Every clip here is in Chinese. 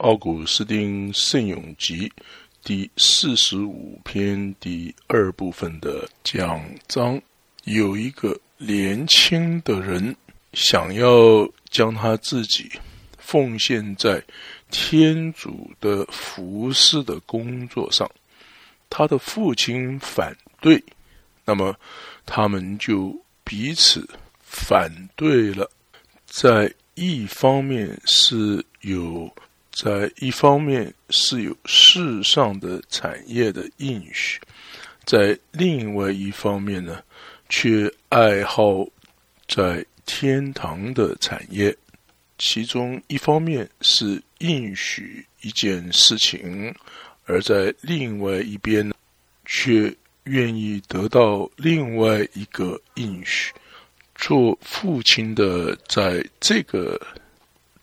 奥古斯丁圣咏集第四十五篇第二部分的讲章，有一个年轻的人想要将他自己奉献在天主的服侍的工作上，他的父亲反对，那么他们就彼此反对了。在一方面是有。在一方面是有世上的产业的应许，在另外一方面呢，却爱好在天堂的产业。其中一方面是应许一件事情，而在另外一边呢，却愿意得到另外一个应许。做父亲的在这个。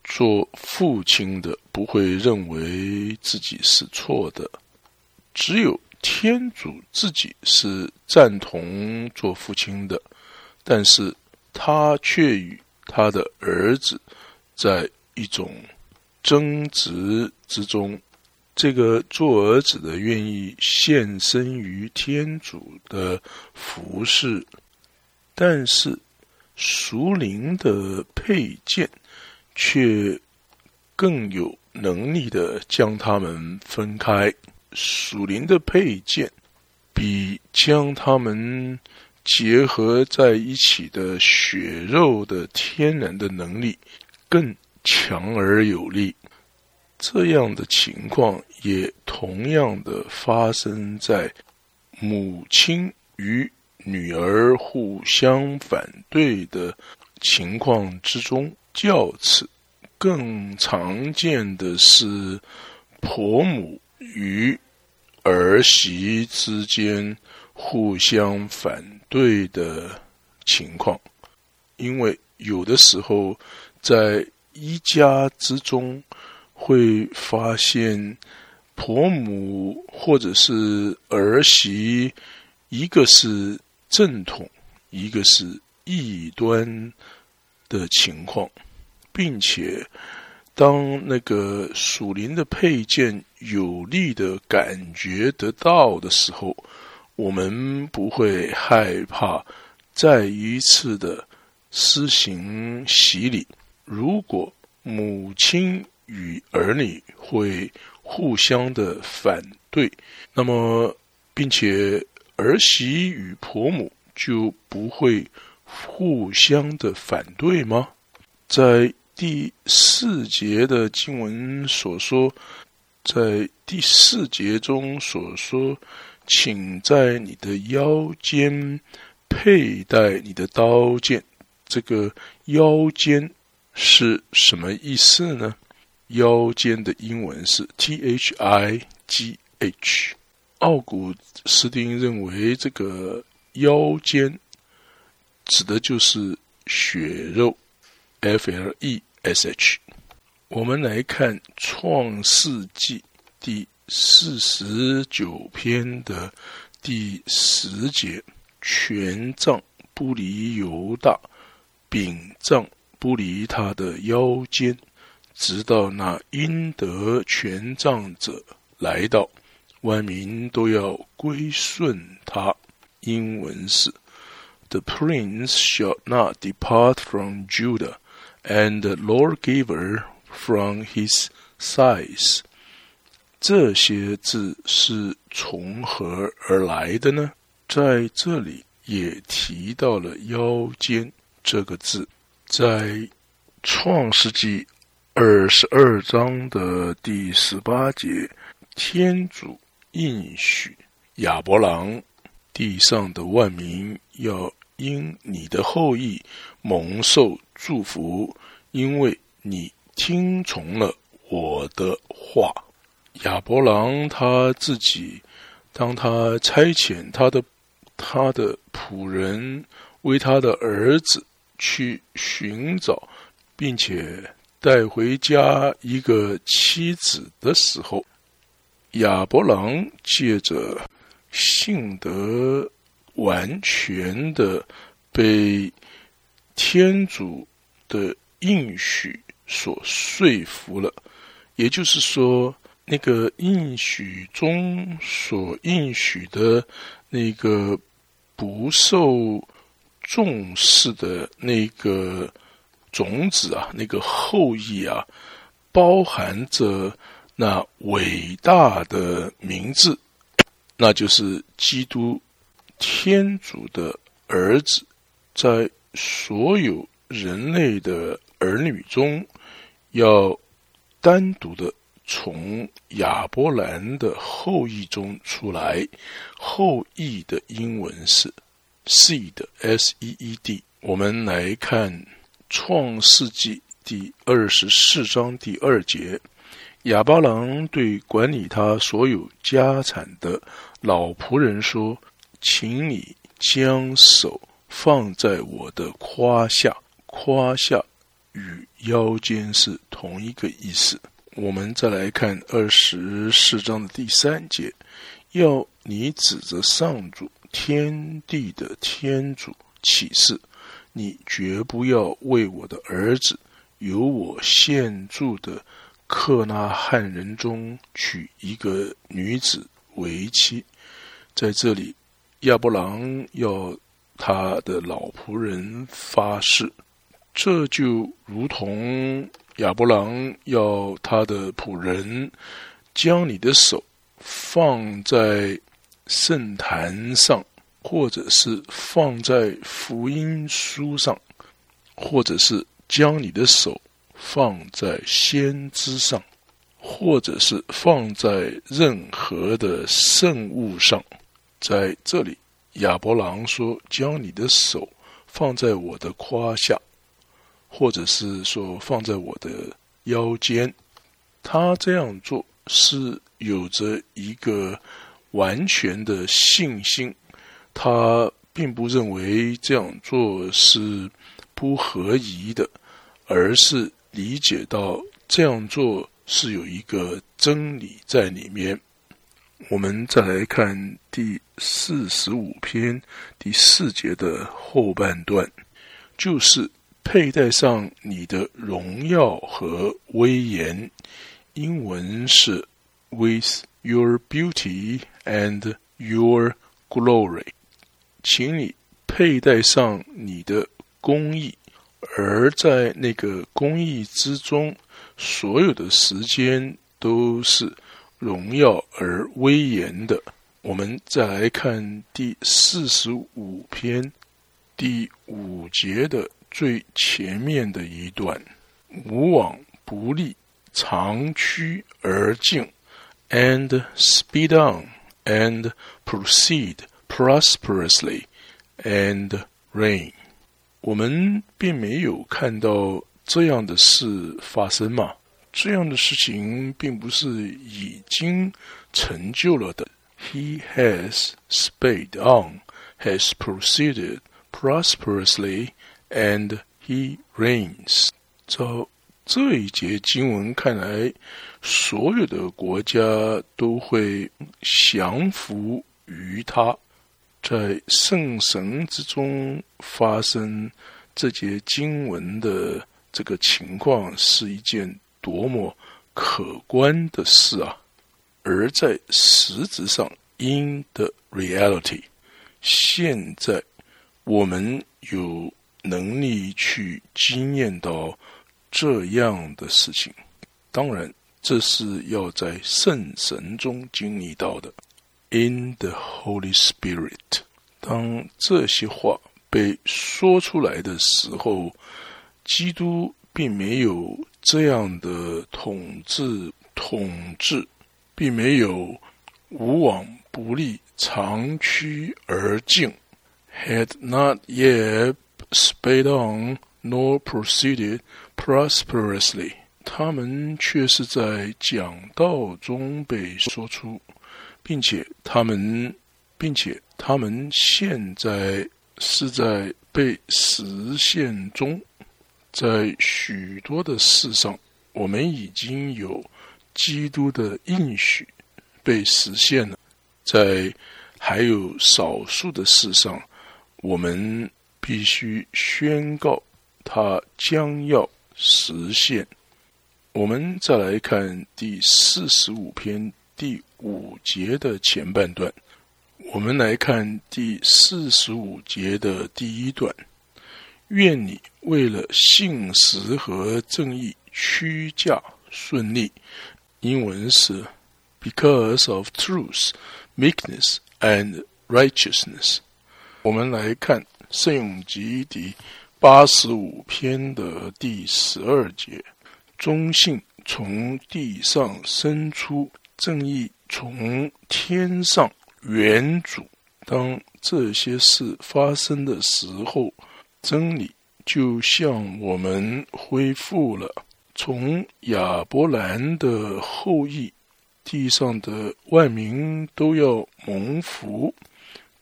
做父亲的不会认为自己是错的，只有天主自己是赞同做父亲的，但是他却与他的儿子在一种争执之中。这个做儿子的愿意献身于天主的服饰，但是属灵的配件。却更有能力的将它们分开。属灵的配件比将它们结合在一起的血肉的天然的能力更强而有力。这样的情况也同样的发生在母亲与女儿互相反对的情况之中。较此，更常见的是婆母与儿媳之间互相反对的情况，因为有的时候在一家之中会发现婆母或者是儿媳，一个是正统，一个是异端的情况。并且，当那个属灵的配件有力的感觉得到的时候，我们不会害怕再一次的施行洗礼。如果母亲与儿女会互相的反对，那么，并且儿媳与婆母就不会互相的反对吗？在第四节的经文所说，在第四节中所说，请在你的腰间佩戴你的刀剑。这个腰间是什么意思呢？腰间的英文是 T H I G H。奥古斯丁认为，这个腰间指的就是血肉，F L E。sh，我们来看《创世纪》第四十九篇的第十节：权杖不离犹大，柄杖不离他的腰间，直到那应得权杖者来到，万民都要归顺他。英文是：The prince shall not depart from Judah。And Lord Giver from his size，这些字是从何而来的呢？在这里也提到了“腰间”这个字，在创世纪二十二章的第十八节，天主应许亚伯郎，地上的万民要因你的后裔蒙受。祝福，因为你听从了我的话。亚伯郎他自己，当他差遣他的他的仆人为他的儿子去寻找，并且带回家一个妻子的时候，亚伯郎借着信德，完全的被。天主的应许所说服了，也就是说，那个应许中所应许的那个不受重视的那个种子啊，那个后裔啊，包含着那伟大的名字，那就是基督天主的儿子，在所有人类的儿女中，要单独的从亚伯兰的后裔中出来。后裔的英文是 seed，s e e d。我们来看创世纪第二十四章第二节，亚巴郎对管理他所有家产的老仆人说：“请你将手。”放在我的胯下，胯下与腰间是同一个意思。我们再来看二十四章的第三节，要你指着上主天地的天主起誓，你绝不要为我的儿子由我现住的克纳汉人中娶一个女子为妻。在这里，亚伯郎要。他的老仆人发誓，这就如同亚伯郎要他的仆人将你的手放在圣坛上，或者是放在福音书上，或者是将你的手放在先知上，或者是放在任何的圣物上，在这里。亚伯郎说：“将你的手放在我的胯下，或者是说放在我的腰间。”他这样做是有着一个完全的信心，他并不认为这样做是不合宜的，而是理解到这样做是有一个真理在里面。我们再来看第四十五篇第四节的后半段，就是佩戴上你的荣耀和威严。英文是 “with your beauty and your glory”，请你佩戴上你的公义，而在那个公义之中，所有的时间都是。荣耀而威严的，我们再来看第四十五篇第五节的最前面的一段：无往不利，长驱而进，and speed on and proceed prosperously and reign。我们并没有看到这样的事发生吗？这样的事情并不是已经成就了的。He has sped on, has proceeded prosperously, and he reigns。照这一节经文看来，所有的国家都会降服于他。在圣神之中发生这节经文的这个情况，是一件。多么可观的事啊！而在实质上，in the reality，现在我们有能力去经验到这样的事情。当然，这是要在圣神中经历到的。In the Holy Spirit，当这些话被说出来的时候，基督并没有。这样的统治统治，并没有无往不利、长驱而进，had not yet sped on nor proceeded prosperously。他们却是在讲道中被说出，并且他们，并且他们现在是在被实现中。在许多的事上，我们已经有基督的应许被实现了；在还有少数的事上，我们必须宣告它将要实现。我们再来看第四十五篇第五节的前半段。我们来看第四十五节的第一段：愿你为了信实和正义屈驾顺利。英文是 Because of truth, meekness and righteousness。我们来看圣咏集第八十五篇的第十二节：忠信从地上生出，正义从天上。原主，当这些事发生的时候，真理就向我们恢复了。从亚伯兰的后裔，地上的万民都要蒙福。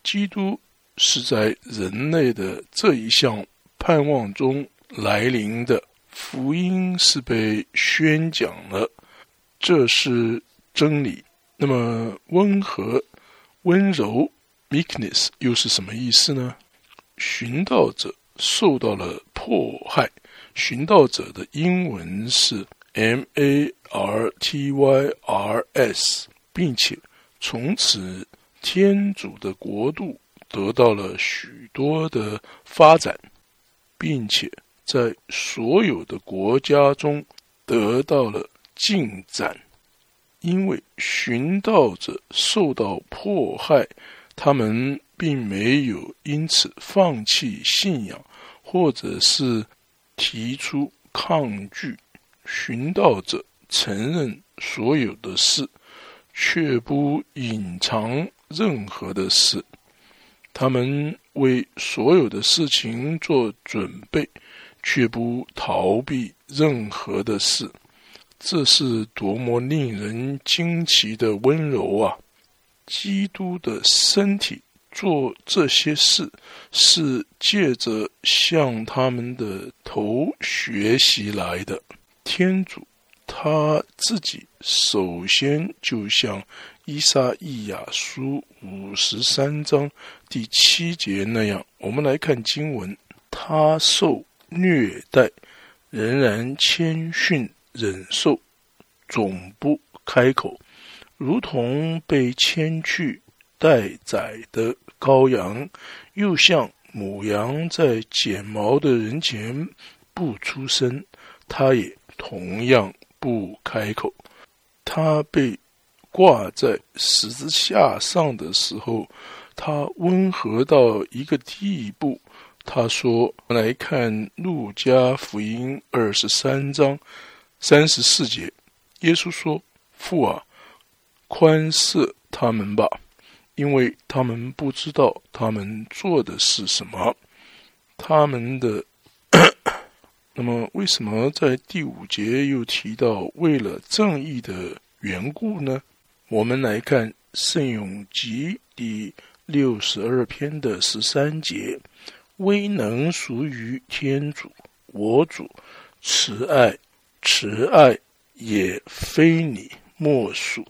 基督是在人类的这一项盼望中来临的，福音是被宣讲了，这是真理。那么温和。温柔 （meekness） 又是什么意思呢？寻道者受到了迫害，寻道者的英文是 martyrs，并且从此天主的国度得到了许多的发展，并且在所有的国家中得到了进展。因为寻道者受到迫害，他们并没有因此放弃信仰，或者是提出抗拒。寻道者承认所有的事，却不隐藏任何的事。他们为所有的事情做准备，却不逃避任何的事。这是多么令人惊奇的温柔啊！基督的身体做这些事，是借着向他们的头学习来的。天主他自己首先就像伊莎伊亚书五十三章第七节那样，我们来看经文：他受虐待，仍然谦逊。忍受，总不开口，如同被牵去待宰的羔羊，又像母羊在剪毛的人前不出声，他也同样不开口。他被挂在十字架上的时候，他温和到一个地步。他说：“来看路加福音二十三章。”三十四节，耶稣说：“父啊，宽赦他们吧，因为他们不知道他们做的是什么。他们的 那么，为什么在第五节又提到为了正义的缘故呢？我们来看《圣咏集》第六十二篇的十三节：威能属于天主，我主慈爱。”慈爱也非你莫属，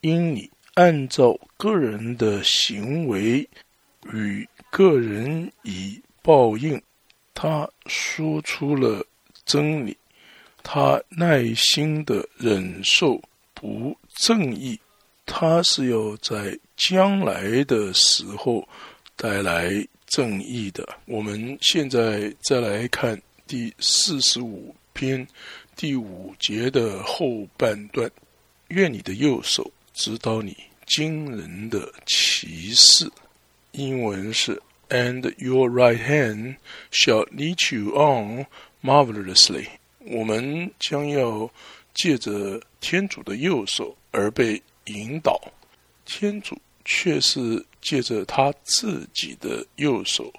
因你按照个人的行为与个人以报应。他说出了真理，他耐心的忍受不正义，他是要在将来的时候带来正义的。我们现在再来看第四十五篇。第五节的后半段，愿你的右手指导你惊人的骑士。英文是 And your right hand shall lead you on marvelously。我们将要借着天主的右手而被引导，天主却是借着他自己的右手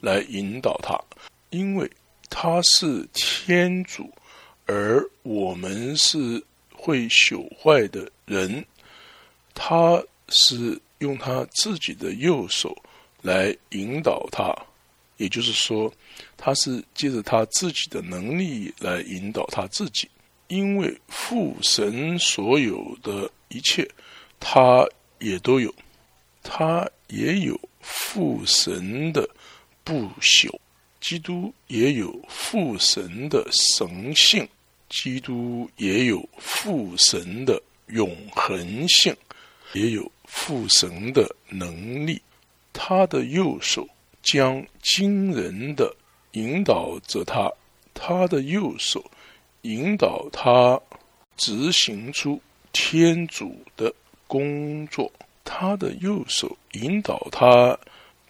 来引导他，因为他是天主。而我们是会朽坏的人，他是用他自己的右手来引导他，也就是说，他是借着他自己的能力来引导他自己。因为父神所有的一切，他也都有，他也有父神的不朽，基督也有父神的神性。基督也有父神的永恒性，也有父神的能力。他的右手将惊人的引导着他，他的右手引导他执行出天主的工作，他的右手引导他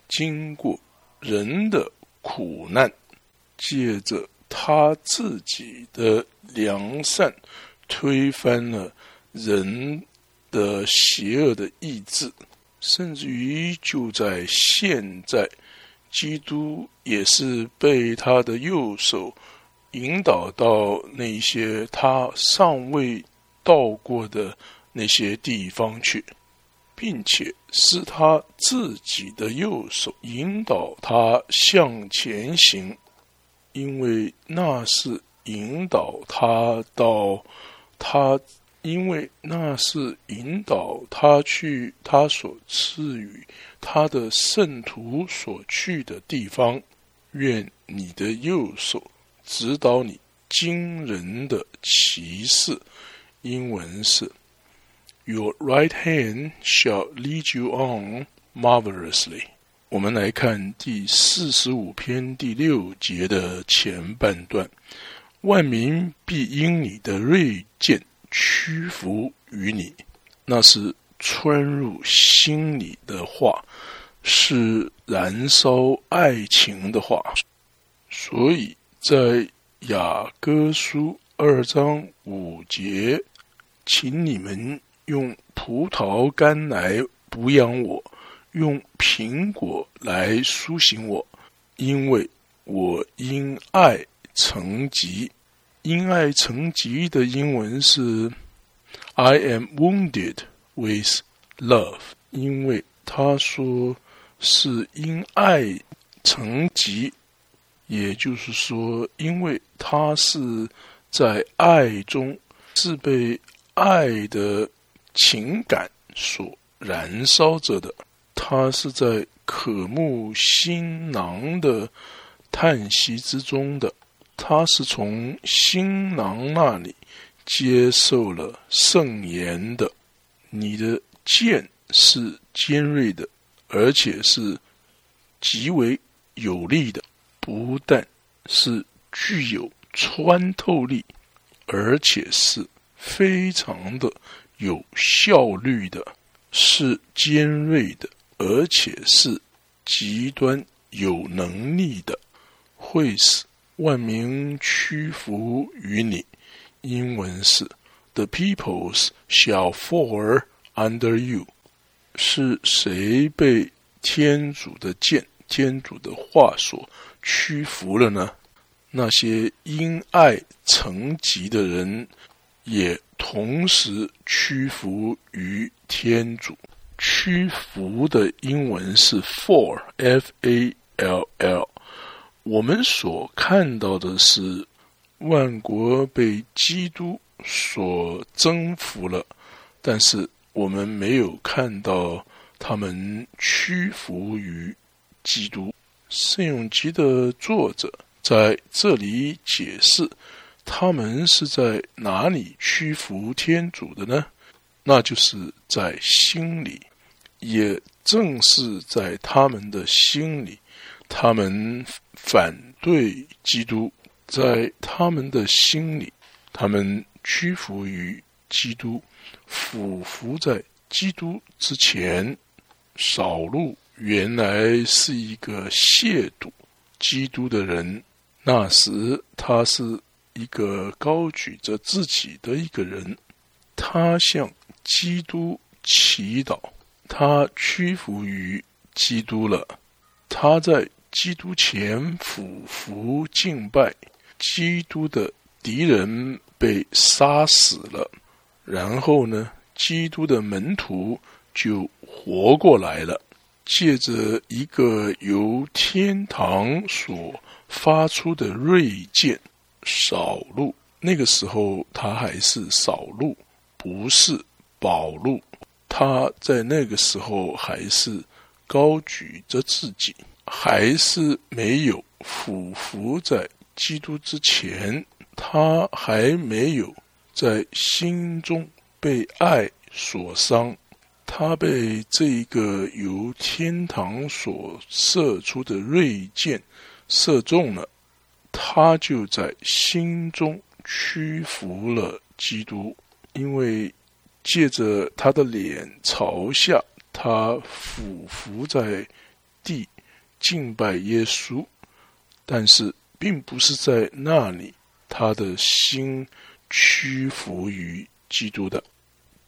经过人的苦难，借着他自己的。良善推翻了人的邪恶的意志，甚至于就在现在，基督也是被他的右手引导到那些他尚未到过的那些地方去，并且是他自己的右手引导他向前行，因为那是。引导他到他，因为那是引导他去他所赐予他的圣徒所去的地方。愿你的右手指导你惊人的骑士。英文是：Your right hand shall lead you on marvelously。我们来看第四十五篇第六节的前半段。万民必因你的锐剑屈服于你，那是穿入心里的话，是燃烧爱情的话。所以在雅歌书二章五节，请你们用葡萄干来补养我，用苹果来苏醒我，因为我因爱。成疾，因爱成疾的英文是 "I am wounded with love"。因为他说是因爱成疾，也就是说，因为他是在爱中，是被爱的情感所燃烧着的。他是在渴慕新郎的叹息之中的。他是从新郎那里接受了圣言的。你的剑是尖锐的，而且是极为有力的，不但是具有穿透力，而且是非常的有效率的，是尖锐的，而且是极端有能力的，会使。万民屈服于你，英文是 "The peoples shall fall under you"。是谁被天主的剑、天主的话所屈服了呢？那些因爱成疾的人，也同时屈服于天主。屈服的英文是 "fall"，F-A-L-L。我们所看到的是，万国被基督所征服了，但是我们没有看到他们屈服于基督。圣咏集的作者在这里解释，他们是在哪里屈服天主的呢？那就是在心里，也正是在他们的心里，他们。反对基督，在他们的心里，他们屈服于基督，俯伏在基督之前。扫路原来是一个亵渎基督的人，那时他是一个高举着自己的一个人，他向基督祈祷，他屈服于基督了，他在。基督前俯伏敬拜，基督的敌人被杀死了，然后呢，基督的门徒就活过来了。借着一个由天堂所发出的锐剑，扫路。那个时候他还是扫路，不是宝路。他在那个时候还是高举着自己。还是没有俯伏在基督之前，他还没有在心中被爱所伤，他被这一个由天堂所射出的锐箭射中了，他就在心中屈服了基督，因为借着他的脸朝下，他俯伏在地敬拜耶稣，但是并不是在那里。他的心屈服于基督的，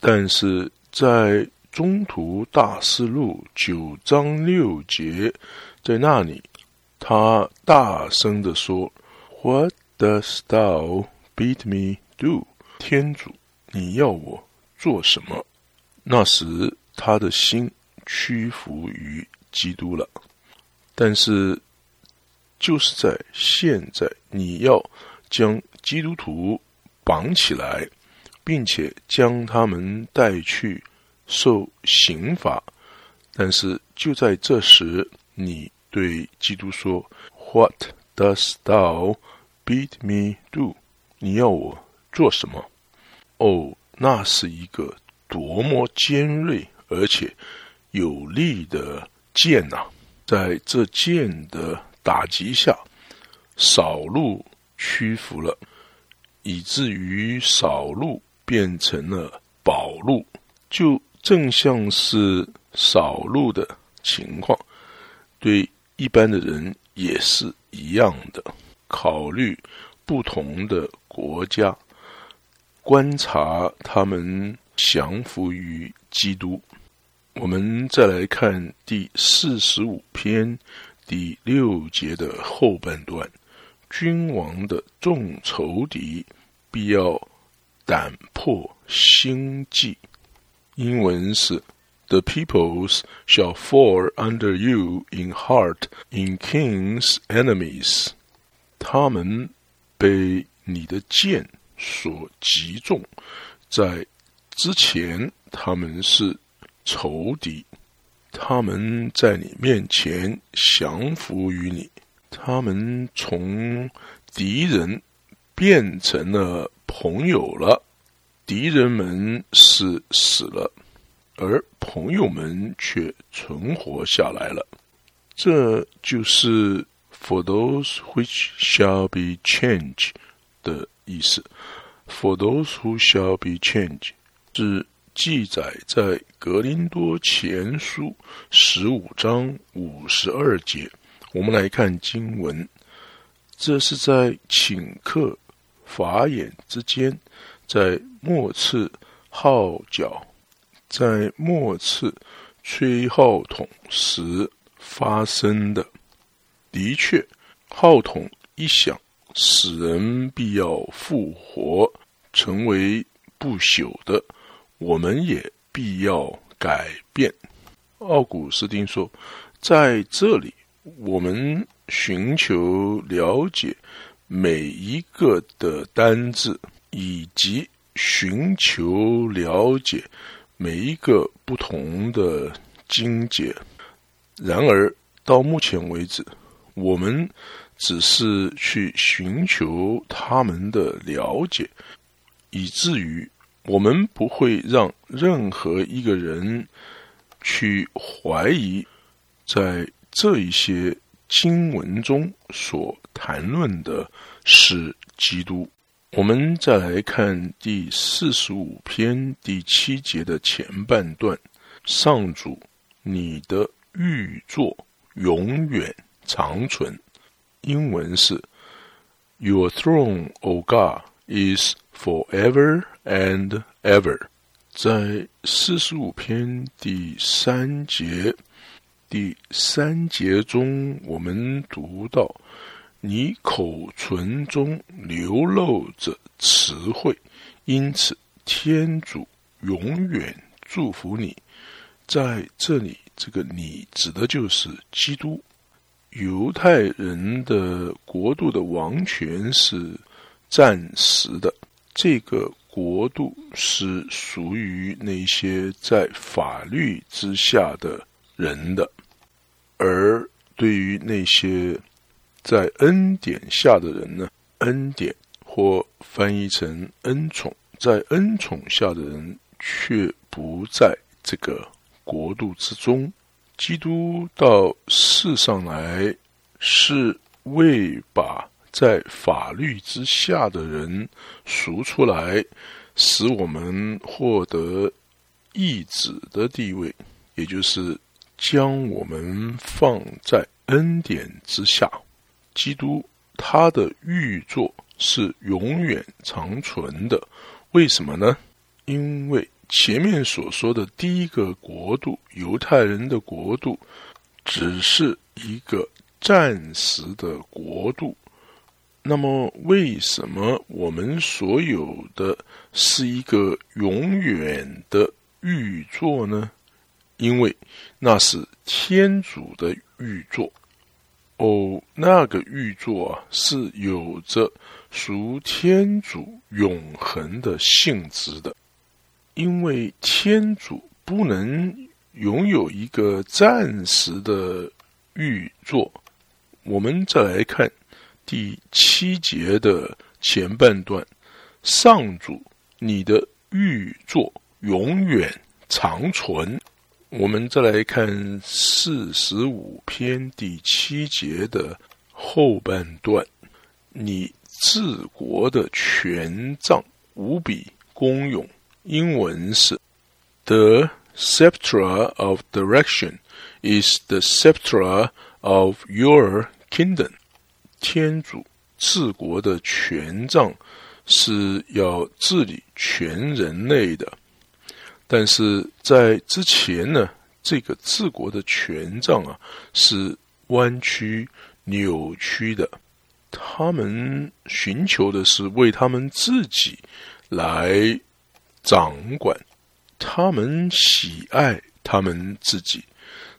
但是在中途大思路九章六节，在那里，他大声的说：“What does thou bid me do？” 天主，你要我做什么？那时他的心屈服于基督了，但是就是在现在，你要。将基督徒绑起来，并且将他们带去受刑罚。但是就在这时，你对基督说：“What does thou bid me do？” 你要我做什么？哦，那是一个多么尖锐而且有力的剑呐！在这剑的打击下，扫路。屈服了，以至于扫路变成了宝路，就正像是扫路的情况，对一般的人也是一样的。考虑不同的国家，观察他们降服于基督。我们再来看第四十五篇第六节的后半段。君王的众仇敌必要胆破心计。英文是：The peoples shall fall under you in heart in kings' enemies。他们被你的剑所击中，在之前他们是仇敌，他们在你面前降服于你。他们从敌人变成了朋友了，敌人们是死了，而朋友们却存活下来了。这就是 “for those which shall be changed” 的意思。“for those who shall be changed” 是记载在格林多前书十五章五十二节。我们来看经文，这是在请客法眼之间，在末次号角，在末次吹号筒时发生的。的确，号筒一响，死人必要复活，成为不朽的，我们也必要改变。奥古斯丁说，在这里。我们寻求了解每一个的单字，以及寻求了解每一个不同的经节。然而，到目前为止，我们只是去寻求他们的了解，以至于我们不会让任何一个人去怀疑在。这一些经文中所谈论的是基督。我们再来看第四十五篇第七节的前半段：上主，你的玉座永远长存。英文是：Your throne, O God, is forever and ever。在四十五篇第三节。第三节中，我们读到：“你口唇中流露着词汇，因此天主永远祝福你。”在这里，这个“你”指的就是基督。犹太人的国度的王权是暂时的，这个国度是属于那些在法律之下的人的。而对于那些在恩典下的人呢，恩典或翻译成恩宠，在恩宠下的人却不在这个国度之中。基督到世上来，是为把在法律之下的人赎出来，使我们获得义子的地位，也就是将我们放在恩典之下。基督他的预作是永远长存的，为什么呢？因为。前面所说的第一个国度，犹太人的国度，只是一个暂时的国度。那么，为什么我们所有的是一个永远的玉座呢？因为那是天主的玉座。哦，那个玉座啊，是有着属天主永恒的性质的。因为天主不能拥有一个暂时的玉座，我们再来看第七节的前半段：上主，你的玉座永远长存。我们再来看四十五篇第七节的后半段：你治国的权杖无比公勇。英文是 The sceptre of direction is the sceptre of your kingdom。天主治国的权杖是要治理全人类的，但是在之前呢，这个治国的权杖啊是弯曲扭曲的，他们寻求的是为他们自己来。掌管，他们喜爱他们自己，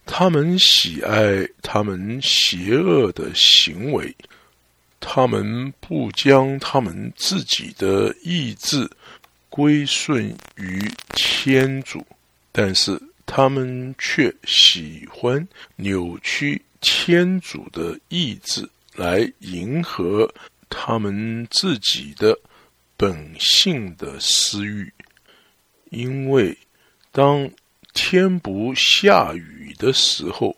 他们喜爱他们邪恶的行为，他们不将他们自己的意志归顺于天主，但是他们却喜欢扭曲天主的意志来迎合他们自己的本性的私欲。因为当天不下雨的时候，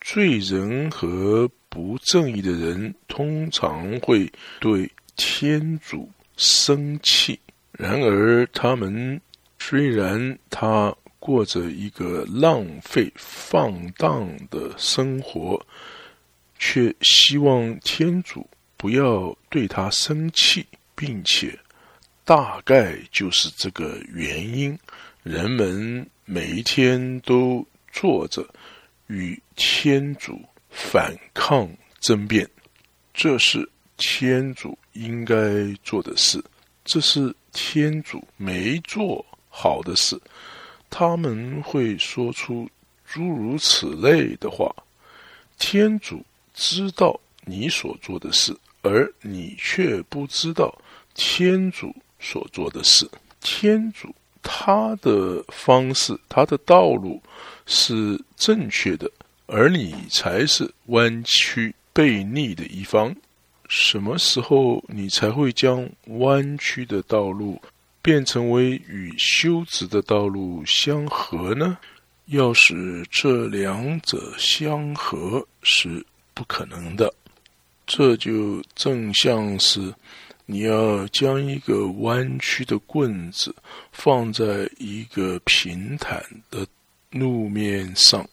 罪人和不正义的人通常会对天主生气。然而，他们虽然他过着一个浪费放荡的生活，却希望天主不要对他生气，并且。大概就是这个原因，人们每一天都做着与天主反抗争辩，这是天主应该做的事，这是天主没做好的事。他们会说出诸如此类的话。天主知道你所做的事，而你却不知道天主。所做的事，天主他的方式，他的道路是正确的，而你才是弯曲背逆的一方。什么时候你才会将弯曲的道路变成为与修直的道路相合呢？要使这两者相合是不可能的。这就正像是。你要将一个弯曲的棍子放在一个平坦的路面上，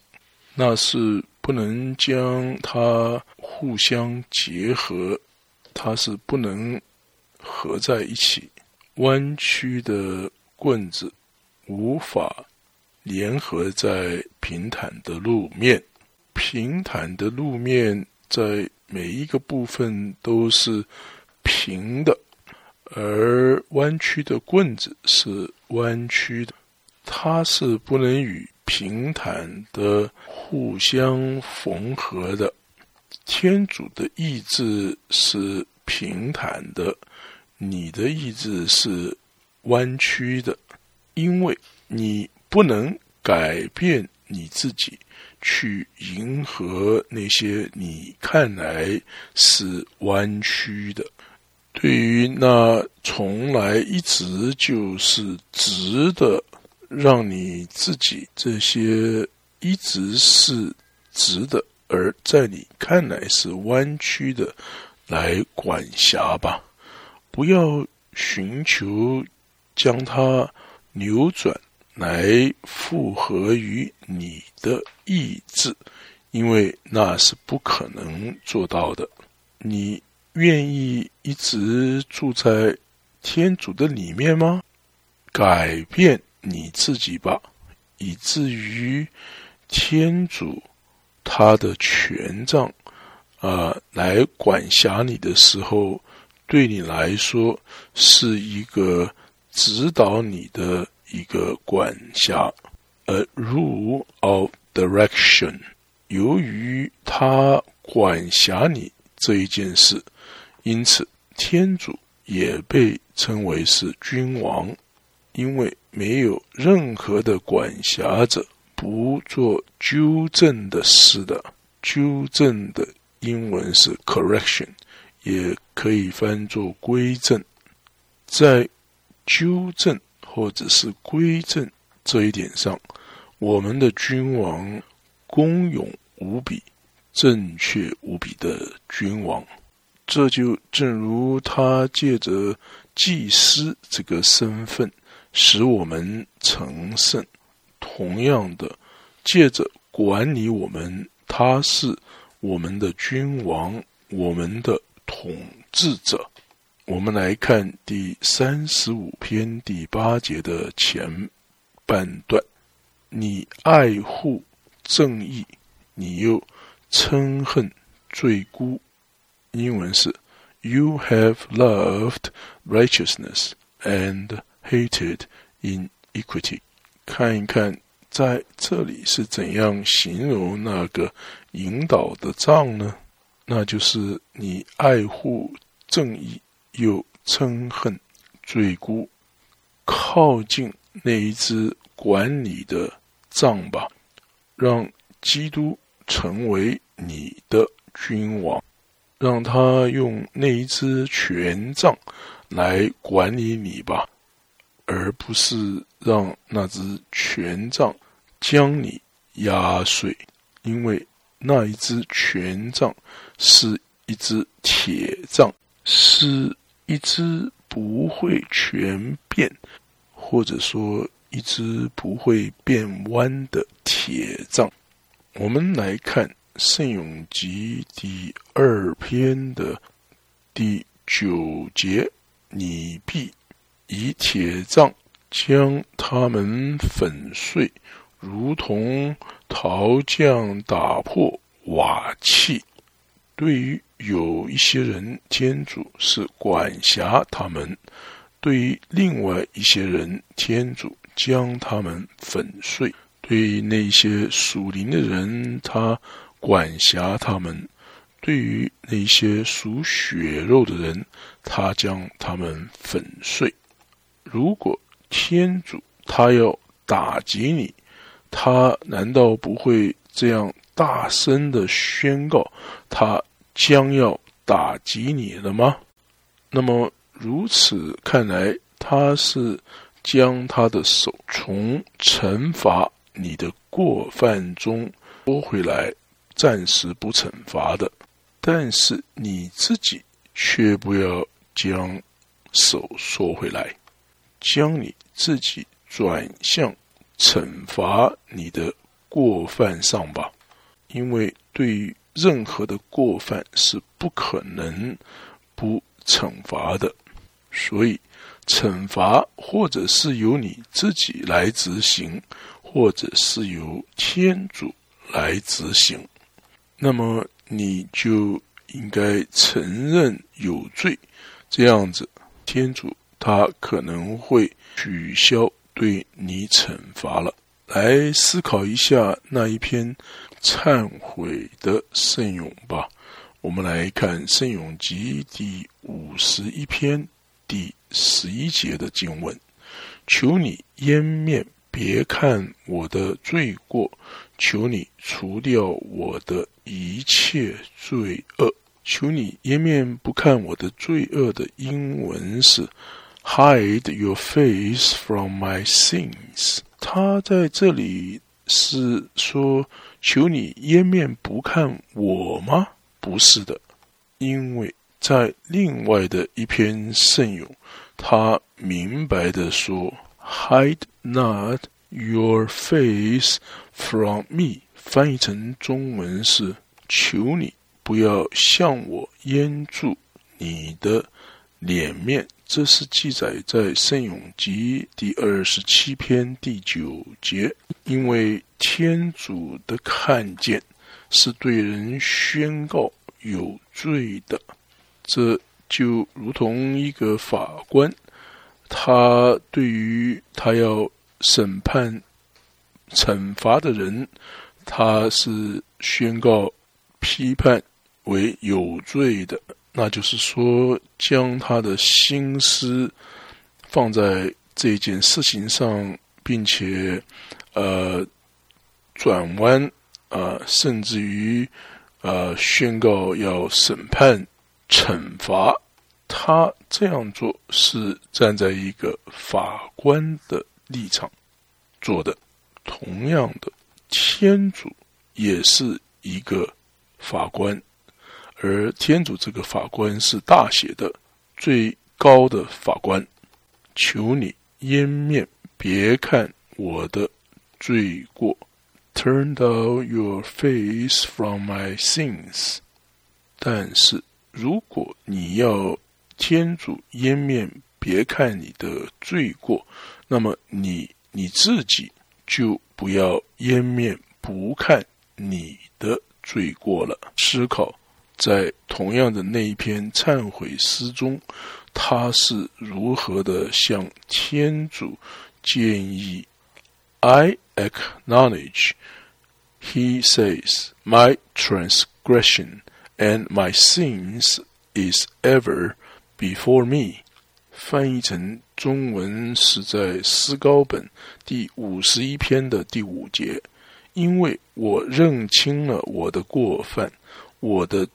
那是不能将它互相结合，它是不能合在一起。弯曲的棍子无法联合在平坦的路面，平坦的路面在每一个部分都是。平的，而弯曲的棍子是弯曲的，它是不能与平坦的互相缝合的。天主的意志是平坦的，你的意志是弯曲的，因为你不能改变你自己，去迎合那些你看来是弯曲的。对于那从来一直就是直的，让你自己这些一直是直的，而在你看来是弯曲的，来管辖吧。不要寻求将它扭转，来符合于你的意志，因为那是不可能做到的。你。愿意一直住在天主的里面吗？改变你自己吧，以至于天主他的权杖啊来管辖你的时候，对你来说是一个指导你的一个管辖，a rule of direction。由于他管辖你这一件事。因此，天主也被称为是君王，因为没有任何的管辖者不做纠正的事的。纠正的英文是 correction，也可以翻作归正。在纠正或者是归正这一点上，我们的君王公勇无比、正确无比的君王。这就正如他借着祭司这个身份使我们成圣，同样的，借着管理我们，他是我们的君王，我们的统治者。我们来看第三十五篇第八节的前半段：你爱护正义，你又憎恨罪辜。英文是 "You have loved righteousness and hated iniquity"。看一看在这里是怎样形容那个引导的杖呢？那就是你爱护正义，又憎恨罪辜，靠近那一只管理的杖吧，让基督成为你的君王。让他用那一支权杖来管理你吧，而不是让那只权杖将你压碎。因为那一只权杖是一只铁杖，是一只不会全变，或者说一只不会变弯的铁杖。我们来看。圣咏集第二篇的第九节，你必以铁杖将他们粉碎，如同陶匠打破瓦器。对于有一些人，天主是管辖他们；对于另外一些人，天主将他们粉碎。对于那些属灵的人，他。管辖他们，对于那些属血肉的人，他将他们粉碎。如果天主他要打击你，他难道不会这样大声的宣告他将要打击你了吗？那么如此看来，他是将他的手从惩罚你的过犯中拨回来。暂时不惩罚的，但是你自己却不要将手缩回来，将你自己转向惩罚你的过犯上吧。因为对于任何的过犯是不可能不惩罚的，所以惩罚或者是由你自己来执行，或者是由天主来执行。那么你就应该承认有罪，这样子，天主他可能会取消对你惩罚了。来思考一下那一篇忏悔的圣咏吧。我们来看圣咏集第五十一篇第十一节的经文：求你掩面，别看我的罪过。求你除掉我的一切罪恶。求你掩面不看我的罪恶的英文是 “hide your face from my sins”。他在这里是说求你掩面不看我吗？不是的，因为在另外的一篇圣咏，他明白的说：“hide not your face from me。”翻译成中文是：“求你不要向我掩住你的脸面。”这是记载在《圣咏集》第二十七篇第九节。因为天主的看见是对人宣告有罪的，这就如同一个法官，他对于他要审判、惩罚的人。他是宣告批判为有罪的，那就是说，将他的心思放在这件事情上，并且呃转弯啊，甚至于呃宣告要审判、惩罚。他这样做是站在一个法官的立场做的，同样的。天主也是一个法官，而天主这个法官是大写的最高的法官。求你掩面别看我的罪过，Turn down your face from my sins。但是如果你要天主掩面别看你的罪过，那么你你自己就。不要掩面不看你的罪过了。思考在同样的那一篇忏悔诗中，他是如何的向天主建议：“I acknowledge,” he says, “my transgression and my sins is ever before me.” 翻译成中文是在诗高本第五十一篇的第五节，因为我认清了我的过犯，我的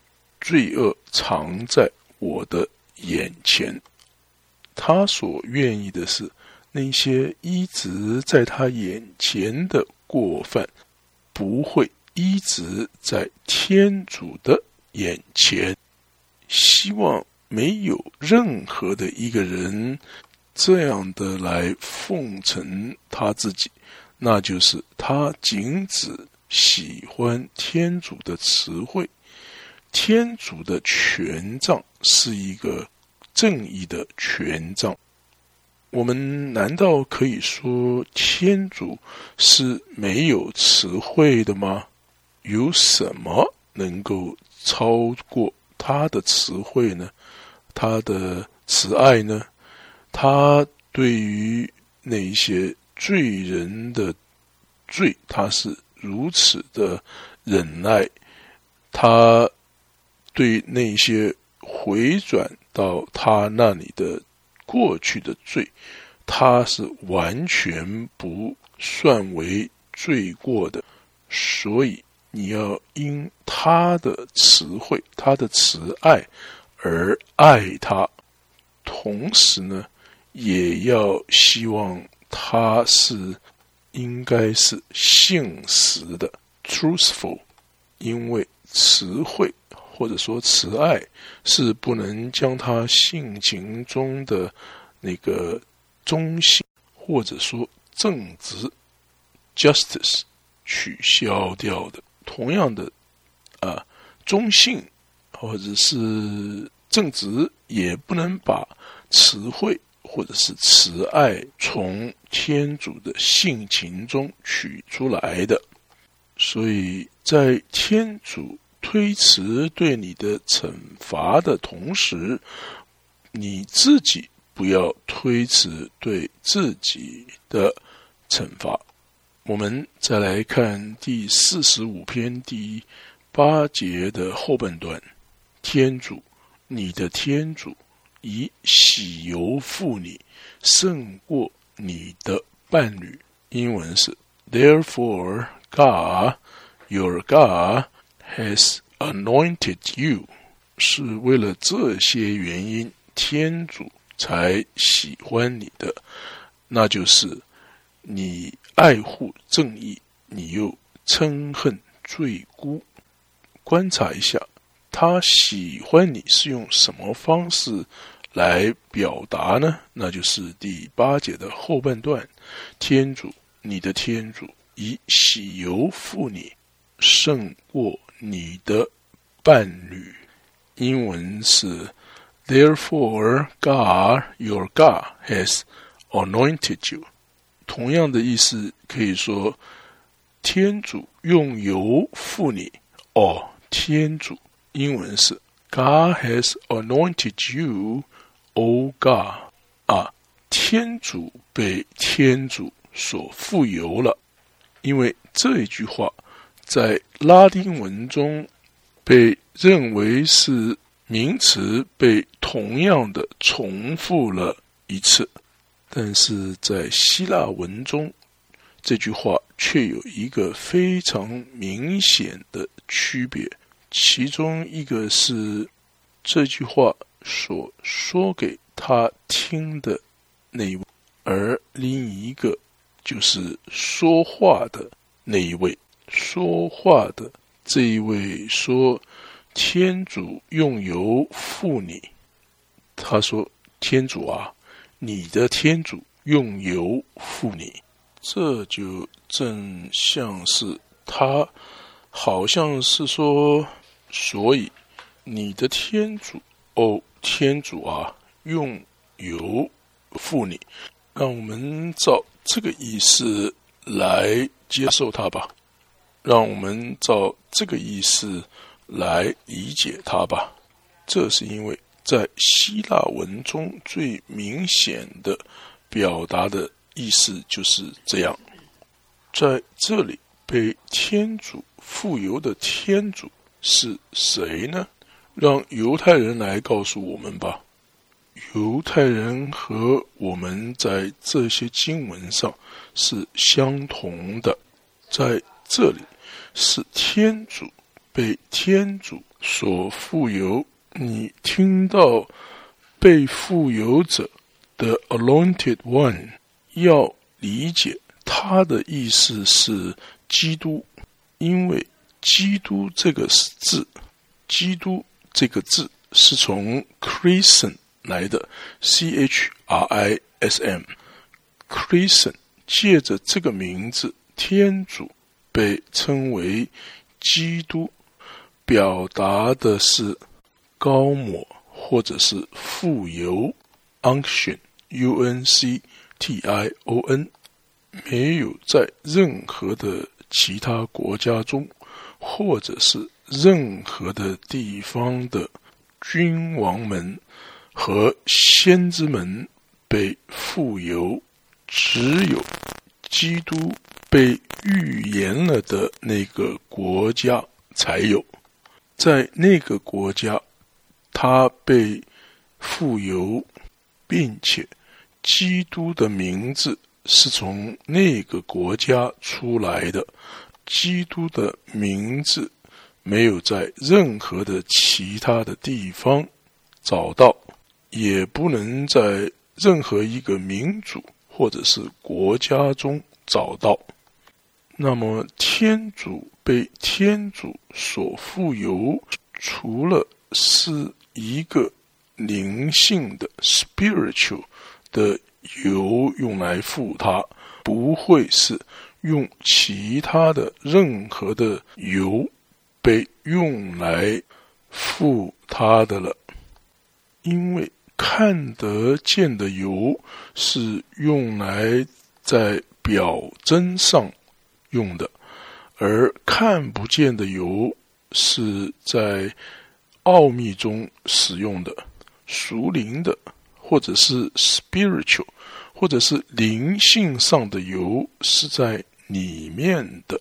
罪恶藏在我的眼前。他所愿意的是那些一直在他眼前的过犯，不会一直在天主的眼前。希望。没有任何的一个人这样的来奉承他自己，那就是他仅只喜欢天主的词汇。天主的权杖是一个正义的权杖。我们难道可以说天主是没有词汇的吗？有什么能够超过他的词汇呢？他的慈爱呢？他对于那些罪人的罪，他是如此的忍耐；他对那些回转到他那里的过去的罪，他是完全不算为罪过的。所以，你要因他的词汇，他的慈爱。而爱他，同时呢，也要希望他是应该是信实的 （truthful），因为词汇或者说慈爱是不能将他性情中的那个中性或者说正直 （justice） 取消掉的。同样的，啊，中性或者是。正直也不能把词汇或者是慈爱从天主的性情中取出来的，所以在天主推辞对你的惩罚的同时，你自己不要推辞对自己的惩罚。我们再来看第四十五篇第八节的后半段，天主。你的天主以喜油付你，胜过你的伴侣。英文是 Therefore God, your God, has anointed you。是为了这些原因，天主才喜欢你的，那就是你爱护正义，你又憎恨罪辜。观察一下，他喜欢你是用什么方式来表达呢？那就是第八节的后半段：天主，你的天主以喜油付你，胜过你的伴侣。英文是：Therefore, God, your God, has anointed you。同样的意思可以说，天主用油付你。哦，天主，英文是 God has anointed you, O God。啊，天主被天主所富有了，因为这一句话在拉丁文中。被认为是名词被同样的重复了一次，但是在希腊文中，这句话却有一个非常明显的区别。其中一个是这句话所说给他听的那一位，而另一个就是说话的那一位，说话的。这一位说：“天主用油付你。”他说：“天主啊，你的天主用油付你。”这就正像是他，好像是说：“所以你的天主哦，天主啊，用油付你。”让我们照这个意思来接受它吧。让我们照这个意思来理解它吧。这是因为在希腊文中最明显的表达的意思就是这样。在这里被天主富有的天主是谁呢？让犹太人来告诉我们吧。犹太人和我们在这些经文上是相同的，在这里。是天主被天主所富有。你听到被富有者的 anointed one，要理解他的意思是基督，因为基督这个字，基督这个字是从 Christian 来的，C H R I S M，Christian 借着这个名字，天主。被称为基督，表达的是高抹或者是富有 （unction），U N C T I O N，没有在任何的其他国家中，或者是任何的地方的君王们和先知们被富有，只有基督。被预言了的那个国家才有，在那个国家，他被富有，并且基督的名字是从那个国家出来的。基督的名字没有在任何的其他的地方找到，也不能在任何一个民族或者是国家中找到。那么，天主被天主所富有，除了是一个灵性的 spiritual 的油用来付他，不会是用其他的任何的油被用来付他的了。因为看得见的油是用来在表征上。用的，而看不见的油是在奥秘中使用的，属灵的，或者是 spiritual，或者是灵性上的油是在里面的。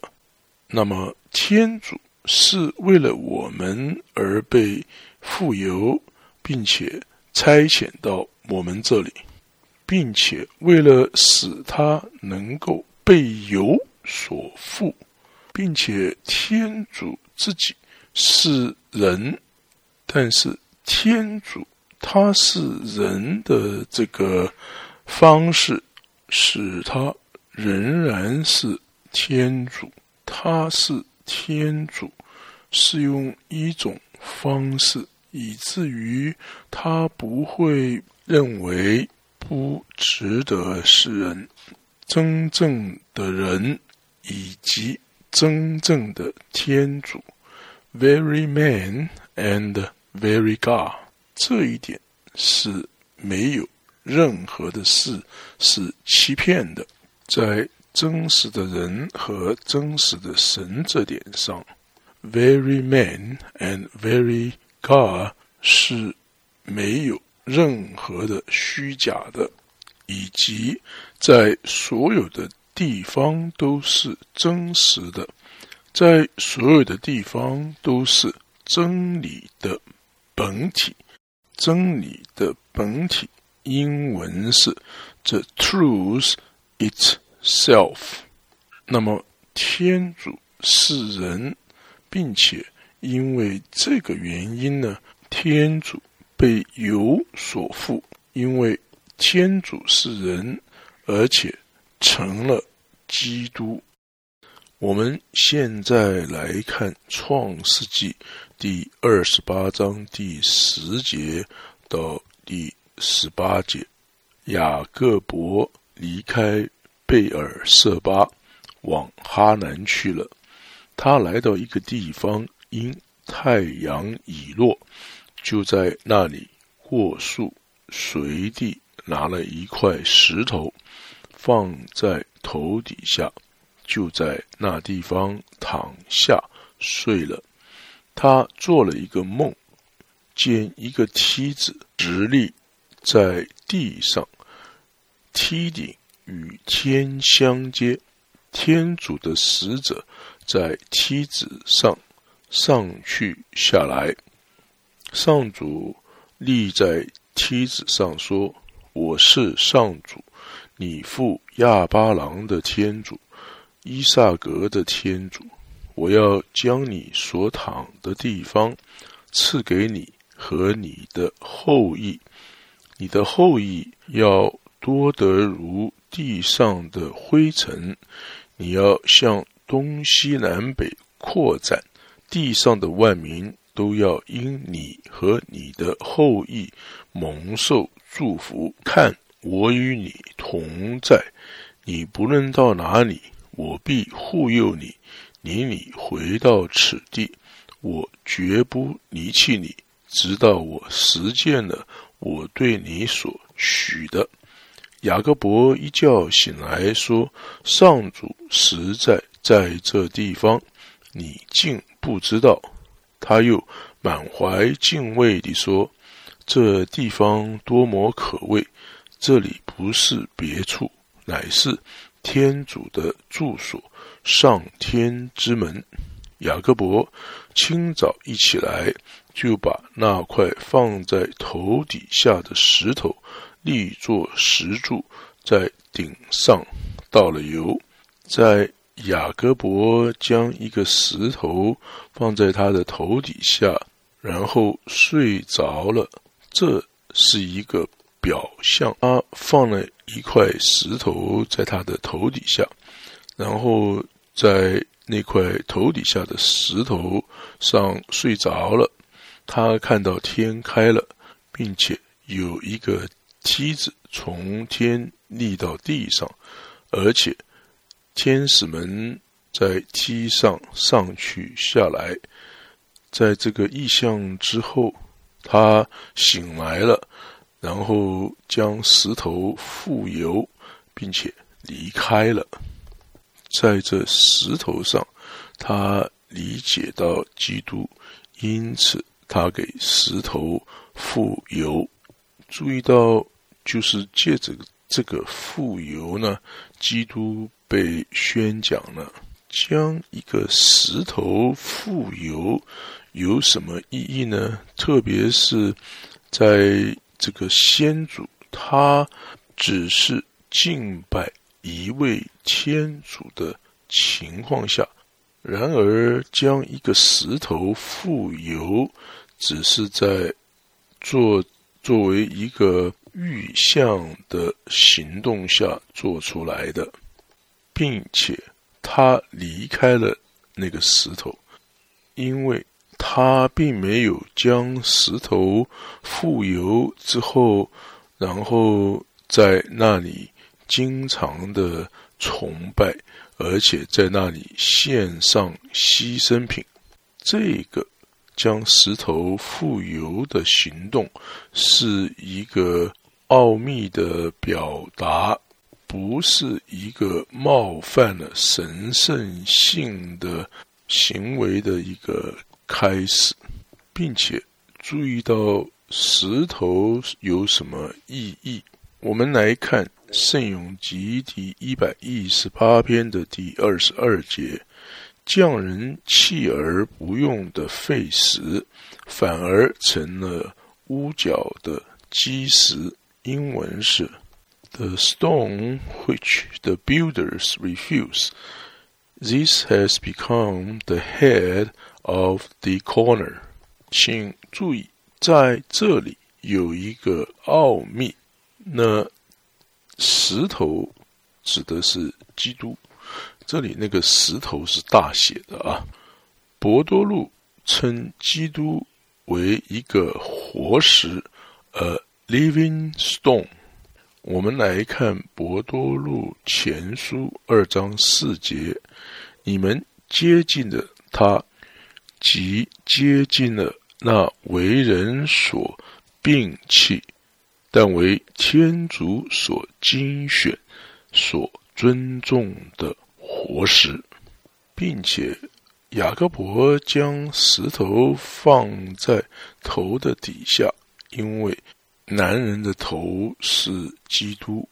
那么，天主是为了我们而被富有，并且差遣到我们这里，并且为了使他能够被油。所负，并且天主自己是人但是天主他是人的这个方式，使他仍然是天主。他是天主，是用一种方式，以至于他不会认为不值得世人真正的人以及真正的天主，very man and very God，这一点是没有任何的事是欺骗的，在。真实的人和真实的神这点上，very man and very God 是没有任何的虚假的，以及在所有的地方都是真实的，在所有的地方都是真理的本体，真理的本体，英文是 the truth it。self，那么天主是人，并且因为这个原因呢，天主被有所缚，因为天主是人，而且成了基督。我们现在来看创世纪第二十八章第十节到第十八节，雅各伯离开。贝尔瑟巴往哈南去了。他来到一个地方，因太阳已落，就在那里过树，随地拿了一块石头放在头底下，就在那地方躺下睡了。他做了一个梦，见一个梯子直立在地上，梯顶。与天相接，天主的使者在梯子上上去下来。上主立在梯子上说：“我是上主，你父亚巴郎的天主，伊萨格的天主。我要将你所躺的地方赐给你和你的后裔，你的后裔要多得如。”地上的灰尘，你要向东西南北扩展，地上的万民都要因你和你的后裔蒙受祝福。看，我与你同在，你不论到哪里，我必护佑你。你你回到此地，我绝不离弃你，直到我实践了我对你所许的。雅各伯一觉醒来，说：“上主实在在这地方，你竟不知道。”他又满怀敬畏地说：“这地方多么可畏！这里不是别处，乃是天主的住所，上天之门。”雅各伯清早一起来，就把那块放在头底下的石头。立作石柱，在顶上倒了油，在雅各伯将一个石头放在他的头底下，然后睡着了。这是一个表象。他放了一块石头在他的头底下，然后在那块头底下的石头上睡着了。他看到天开了，并且有一个。梯子从天立到地上，而且天使们在梯上上去下来。在这个意象之后，他醒来了，然后将石头覆油，并且离开了。在这石头上，他理解到基督，因此他给石头覆油。注意到。就是借着这个富油呢，基督被宣讲了。将一个石头富油有什么意义呢？特别是在这个先祖他只是敬拜一位天主的情况下，然而将一个石头复油，只是在做作为一个预象的行动下做出来的，并且他离开了那个石头，因为他并没有将石头复油之后，然后在那里经常的崇拜。而且在那里献上牺牲品，这个将石头复油的行动是一个奥秘的表达，不是一个冒犯了神圣性的行为的一个开始，并且注意到石头有什么意义。我们来看。《圣咏集》第一百一十八篇的第二十二节，匠人弃而不用的废石，反而成了屋角的基石。英文是：The stone which the builders refuse, this has become the head of the corner。请注意，在这里有一个奥秘。那石头指的是基督，这里那个石头是大写的啊。博多禄称基督为一个活石，a living stone。我们来看博多禄前书二章四节：你们接近的他，即接近了那为人所摒弃。但为天主所精选、所尊重的活石，并且雅各伯将石头放在头的底下，因为男人的头是基督。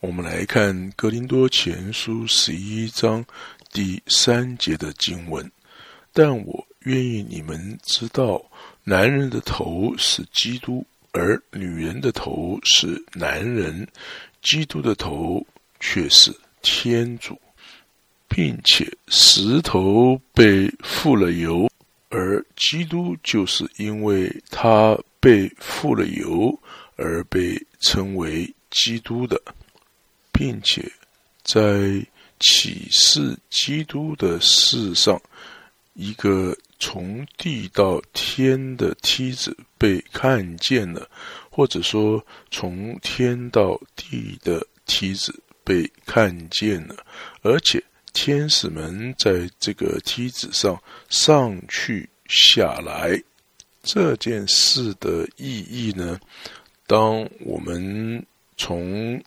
我们来看《格林多前书》十一章第三节的经文：但我愿意你们知道，男人的头是基督。而女人的头是男人，基督的头却是天主，并且石头被覆了油，而基督就是因为他被覆了油而被称为基督的，并且在启示基督的事上，一个。从地到天的梯子被看见了，或者说从天到地的梯子被看见了，而且天使们在这个梯子上上去下来。这件事的意义呢？当我们从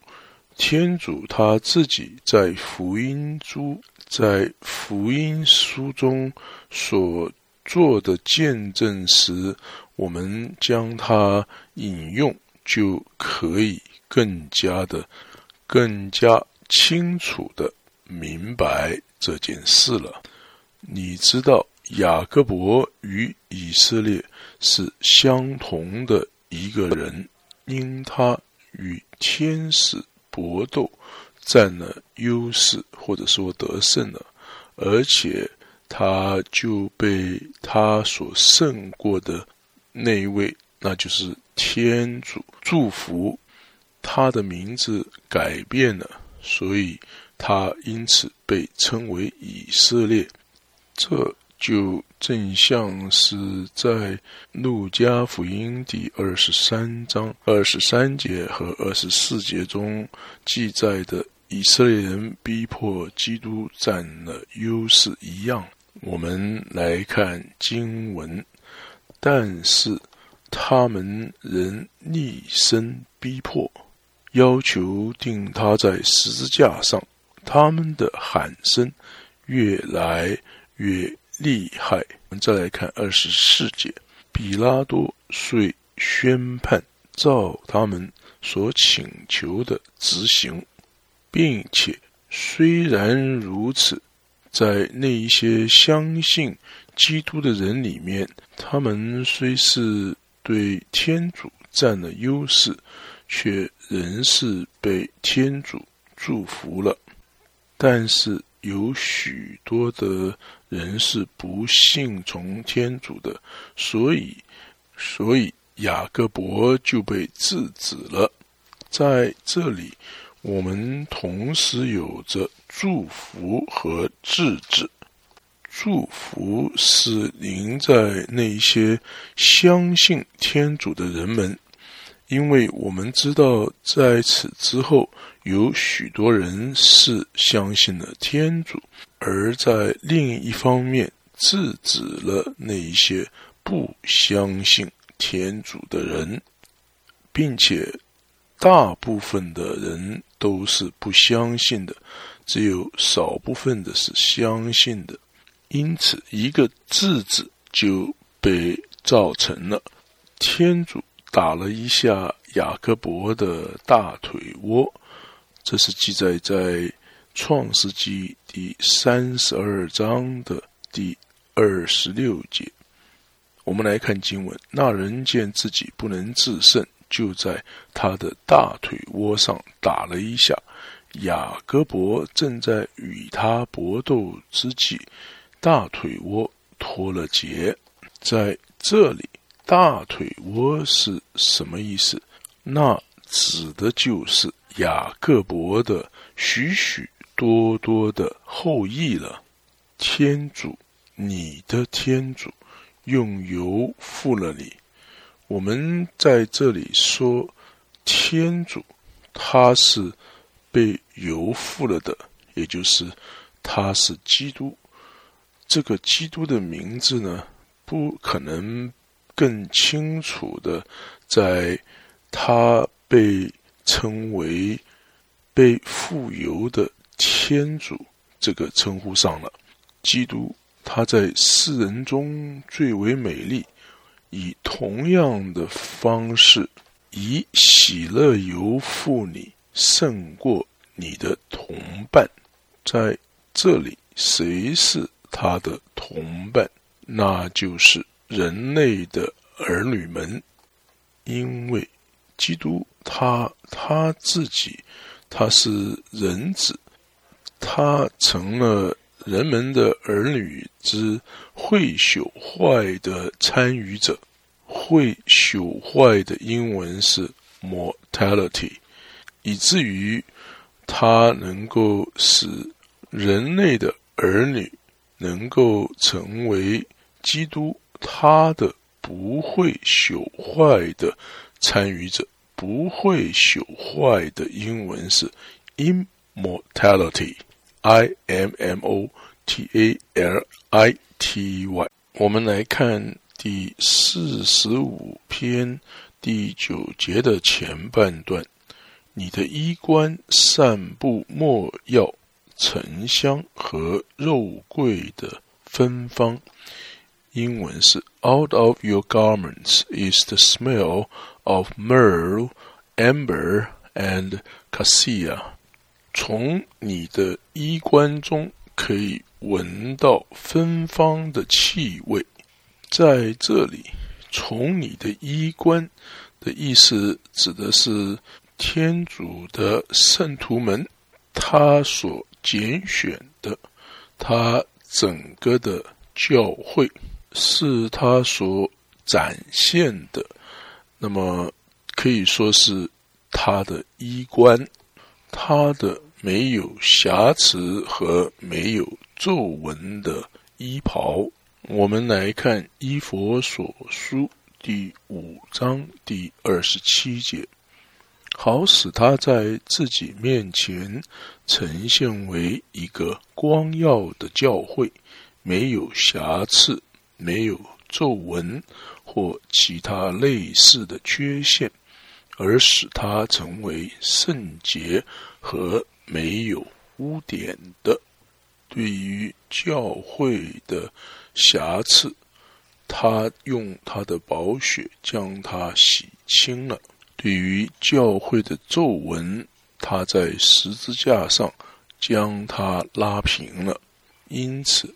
天主他自己在福音书在福音书中所。做的见证时，我们将它引用，就可以更加的、更加清楚的明白这件事了。你知道，雅各伯与以色列是相同的一个人，因他与天使搏斗，占了优势，或者说得胜了，而且。他就被他所胜过的那一位，那就是天主祝福，他的名字改变了，所以他因此被称为以色列。这就正像是在路加福音第二十三章二十三节和二十四节中记载的，以色列人逼迫基督占了优势一样。我们来看经文，但是他们仍厉声逼迫，要求定他在十字架上。他们的喊声越来越厉害。我们再来看二十四节，比拉多遂宣判，照他们所请求的执行，并且虽然如此。在那一些相信基督的人里面，他们虽是对天主占了优势，却仍是被天主祝福了。但是有许多的人是不信从天主的，所以所以雅各伯就被制止了。在这里，我们同时有着祝福和制止。祝福是您在那些相信天主的人们，因为我们知道在此之后有许多人是相信了天主，而在另一方面制止了那一些不相信天主的人，并且大部分的人都是不相信的，只有少部分的是相信的。因此，一个字子就被造成了。天主打了一下雅各伯的大腿窝，这是记载在创世纪第三十二章的第二十六节。我们来看经文：那人见自己不能制胜，就在他的大腿窝上打了一下。雅各伯正在与他搏斗之际。大腿窝脱了节，在这里，大腿窝是什么意思？那指的就是雅各伯的许许多多的后裔了。天主，你的天主用油覆了你。我们在这里说，天主他是被油覆了的，也就是他是基督。这个基督的名字呢，不可能更清楚的在他被称为被富有的天主这个称呼上了。基督他在世人中最为美丽，以同样的方式以喜乐油富你胜过你的同伴。在这里，谁是？他的同伴，那就是人类的儿女们，因为基督他他自己他是人子，他成了人们的儿女之会朽坏的参与者。会朽坏的英文是 mortality，以至于他能够使人类的儿女。能够成为基督他的不会朽坏的参与者，不会朽坏的英文是 immortality，i m m o t a l i t y。我们来看第四十五篇第九节的前半段：你的衣冠散布墨药。沉香和肉桂的芬芳，英文是 “Out of your garments is the smell of myrrh, amber, and cassia。”从你的衣冠中可以闻到芬芳的气味。在这里，从你的衣冠的意思指的是天主的圣徒们，他所。拣选的，他整个的教会是他所展现的，那么可以说是他的衣冠，他的没有瑕疵和没有皱纹的衣袍。我们来看《伊佛所书》第五章第二十七节。好使他在自己面前呈现为一个光耀的教会，没有瑕疵，没有皱纹或其他类似的缺陷，而使他成为圣洁和没有污点的。对于教会的瑕疵，他用他的宝血将它洗清了。对于教会的皱纹，他在十字架上将它拉平了。因此，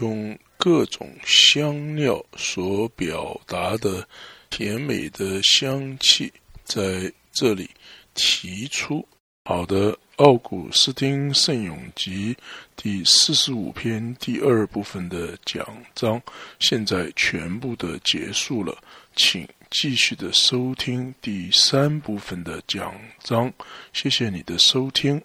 用各种香料所表达的甜美的香气，在这里提出。好的，《奥古斯丁圣咏集》第四十五篇第二部分的讲章，现在全部的结束了。请继续的收听第三部分的讲章。谢谢你的收听。